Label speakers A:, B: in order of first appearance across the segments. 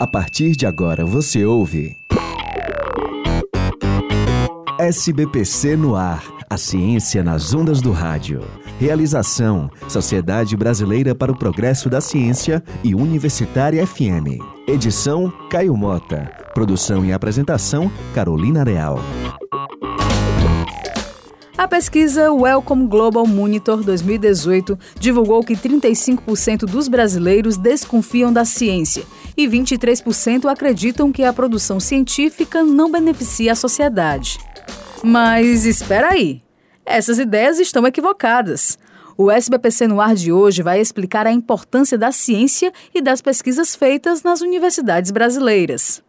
A: A partir de agora você ouve. SBPC no ar. A ciência nas ondas do rádio. Realização: Sociedade Brasileira para o Progresso da Ciência e Universitária FM. Edição: Caio Mota. Produção e apresentação: Carolina Real.
B: A pesquisa Welcome Global Monitor 2018 divulgou que 35% dos brasileiros desconfiam da ciência e 23% acreditam que a produção científica não beneficia a sociedade. Mas espera aí, essas ideias estão equivocadas. O SBPC no ar de hoje vai explicar a importância da ciência e das pesquisas feitas nas universidades brasileiras.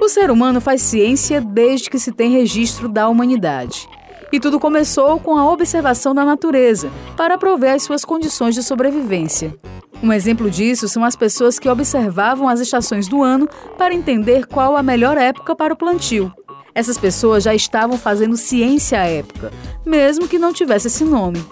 B: O ser humano faz ciência desde que se tem registro da humanidade. E tudo começou com a observação da natureza, para prover as suas condições de sobrevivência. Um exemplo disso são as pessoas que observavam as estações do ano para entender qual a melhor época para o plantio. Essas pessoas já estavam fazendo ciência à época, mesmo que não tivesse esse nome.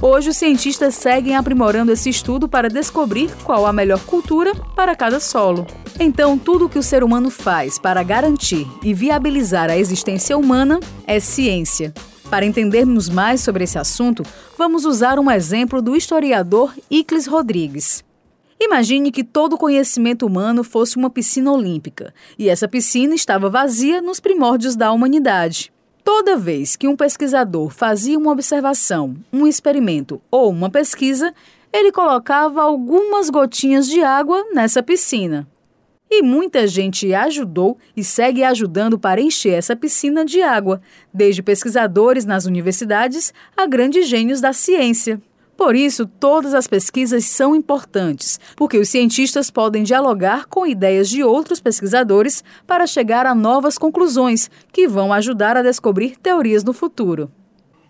B: Hoje, os cientistas seguem aprimorando esse estudo para descobrir qual a melhor cultura para cada solo. Então, tudo o que o ser humano faz para garantir e viabilizar a existência humana é ciência. Para entendermos mais sobre esse assunto, vamos usar um exemplo do historiador Iclis Rodrigues. Imagine que todo o conhecimento humano fosse uma piscina olímpica e essa piscina estava vazia nos primórdios da humanidade. Toda vez que um pesquisador fazia uma observação, um experimento ou uma pesquisa, ele colocava algumas gotinhas de água nessa piscina. E muita gente ajudou e segue ajudando para encher essa piscina de água, desde pesquisadores nas universidades a grandes gênios da ciência. Por isso, todas as pesquisas são importantes, porque os cientistas podem dialogar com ideias de outros pesquisadores para chegar a novas conclusões que vão ajudar a descobrir teorias no futuro.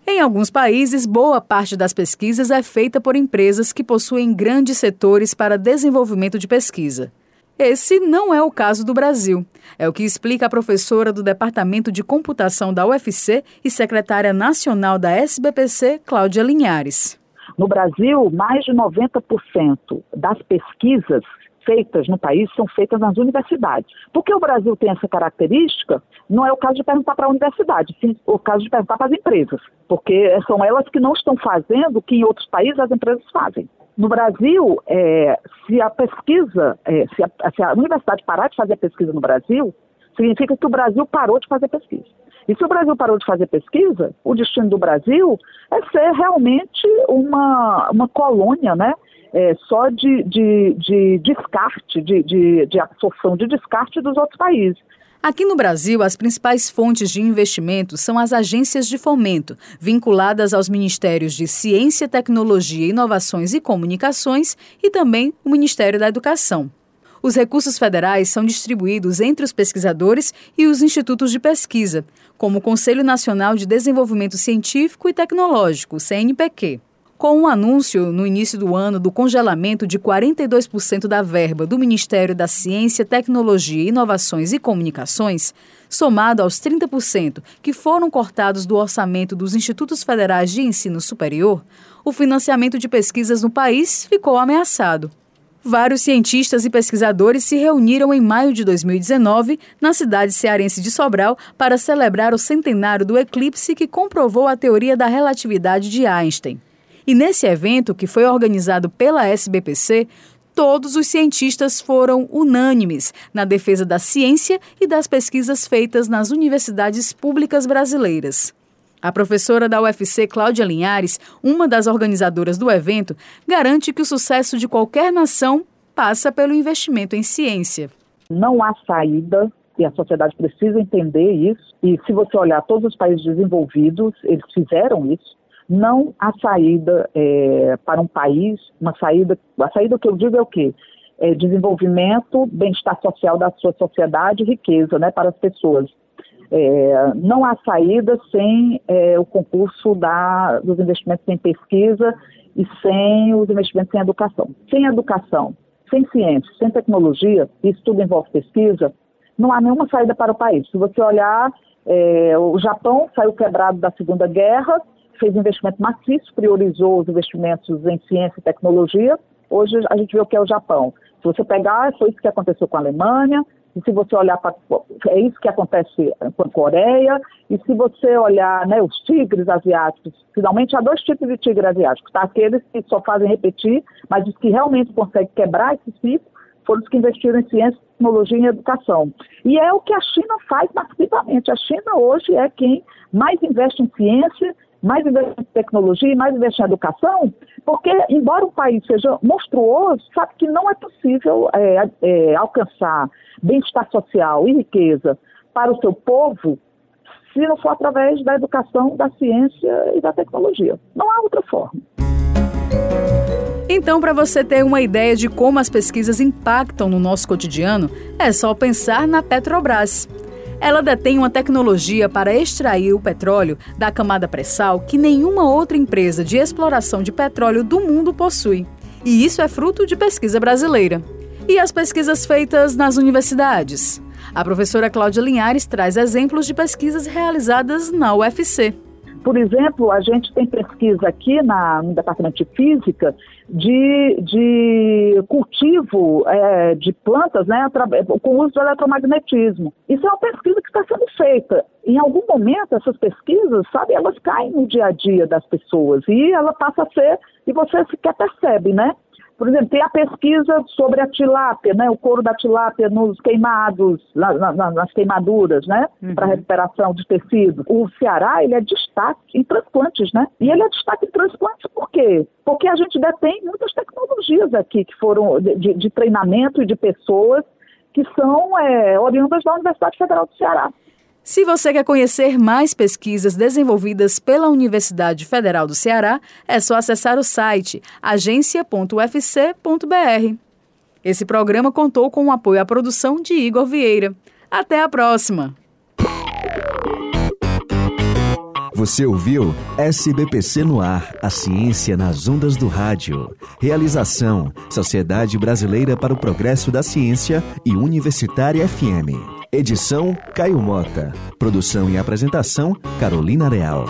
B: Em alguns países, boa parte das pesquisas é feita por empresas que possuem grandes setores para desenvolvimento de pesquisa. Esse não é o caso do Brasil. É o que explica a professora do Departamento de Computação da UFC e secretária nacional da SBPC, Cláudia Linhares.
C: No Brasil, mais de 90% das pesquisas feitas no país são feitas nas universidades. Porque o Brasil tem essa característica, não é o caso de perguntar para a universidade, sim o caso de perguntar para as empresas, porque são elas que não estão fazendo o que em outros países as empresas fazem. No Brasil, é, se a pesquisa, é, se, a, se a universidade parar de fazer pesquisa no Brasil, significa que o Brasil parou de fazer pesquisa. E se o Brasil parou de fazer pesquisa, o destino do Brasil é ser realmente uma, uma colônia, né? É, só de, de, de descarte, de, de, de absorção de descarte dos outros países.
B: Aqui no Brasil, as principais fontes de investimento são as agências de fomento, vinculadas aos ministérios de Ciência, Tecnologia, Inovações e Comunicações e também o Ministério da Educação. Os recursos federais são distribuídos entre os pesquisadores e os institutos de pesquisa, como o Conselho Nacional de Desenvolvimento Científico e Tecnológico, CNPq. Com o um anúncio no início do ano do congelamento de 42% da verba do Ministério da Ciência, Tecnologia, Inovações e Comunicações, somado aos 30% que foram cortados do orçamento dos Institutos Federais de Ensino Superior, o financiamento de pesquisas no país ficou ameaçado. Vários cientistas e pesquisadores se reuniram em maio de 2019 na cidade cearense de Sobral para celebrar o centenário do eclipse que comprovou a teoria da relatividade de Einstein. E nesse evento, que foi organizado pela SBPC, todos os cientistas foram unânimes na defesa da ciência e das pesquisas feitas nas universidades públicas brasileiras. A professora da UFC, Cláudia Linhares, uma das organizadoras do evento, garante que o sucesso de qualquer nação passa pelo investimento em ciência.
C: Não há saída e a sociedade precisa entender isso. E se você olhar todos os países desenvolvidos, eles fizeram isso não a saída é, para um país, uma saída, a saída que eu digo é o quê? É desenvolvimento, bem-estar social da sua sociedade, riqueza, né, para as pessoas. É, não há saída sem é, o concurso da, dos investimentos em pesquisa e sem os investimentos em educação. Sem educação, sem ciência, sem tecnologia, isso tudo envolve pesquisa, não há nenhuma saída para o país. Se você olhar, é, o Japão saiu quebrado da Segunda Guerra, fez investimento maciço, priorizou os investimentos em ciência e tecnologia. Hoje a gente vê o que é o Japão. Se você pegar, foi isso que aconteceu com a Alemanha, e se você olhar para. É isso que acontece com a Coreia, e se você olhar né, os tigres asiáticos, finalmente há dois tipos de tigre asiático, tá? Aqueles que só fazem repetir, mas os que realmente conseguem quebrar esse ciclo foram os que investiram em ciência, tecnologia e educação. E é o que a China faz massivamente. A China hoje é quem mais investe em ciência mais investir em tecnologia mais investir em educação, porque, embora o país seja monstruoso, sabe que não é possível é, é, alcançar bem-estar social e riqueza para o seu povo se não for através da educação, da ciência e da tecnologia. Não há outra forma.
B: Então, para você ter uma ideia de como as pesquisas impactam no nosso cotidiano, é só pensar na Petrobras. Ela detém uma tecnologia para extrair o petróleo da camada pré-sal que nenhuma outra empresa de exploração de petróleo do mundo possui. E isso é fruto de pesquisa brasileira. E as pesquisas feitas nas universidades? A professora Cláudia Linhares traz exemplos de pesquisas realizadas na UFC.
C: Por exemplo, a gente tem pesquisa aqui na, no Departamento de Física de, de cultivo é, de plantas né, com uso do eletromagnetismo. Isso é uma pesquisa que está sendo feita. Em algum momento, essas pesquisas, sabe, elas caem no dia a dia das pessoas e ela passa a ser, e você sequer percebe, né? Por exemplo, tem a pesquisa sobre a tilápia, né, o couro da tilápia nos queimados, na, na, nas queimaduras, né, uhum. para recuperação de tecido. O Ceará, ele é destaque em transplantes, né? E ele é destaque em transplantes por quê? Porque a gente detém muitas tecnologias aqui que foram de, de treinamento e de pessoas que são é, oriundas da Universidade Federal do Ceará.
B: Se você quer conhecer mais pesquisas desenvolvidas pela Universidade Federal do Ceará, é só acessar o site agência.ufc.br. Esse programa contou com o apoio à produção de Igor Vieira. Até a próxima!
A: Você ouviu SBPC no ar, a ciência nas ondas do rádio. Realização: Sociedade Brasileira para o Progresso da Ciência e Universitária FM. Edição Caio Mota. Produção e apresentação Carolina Real.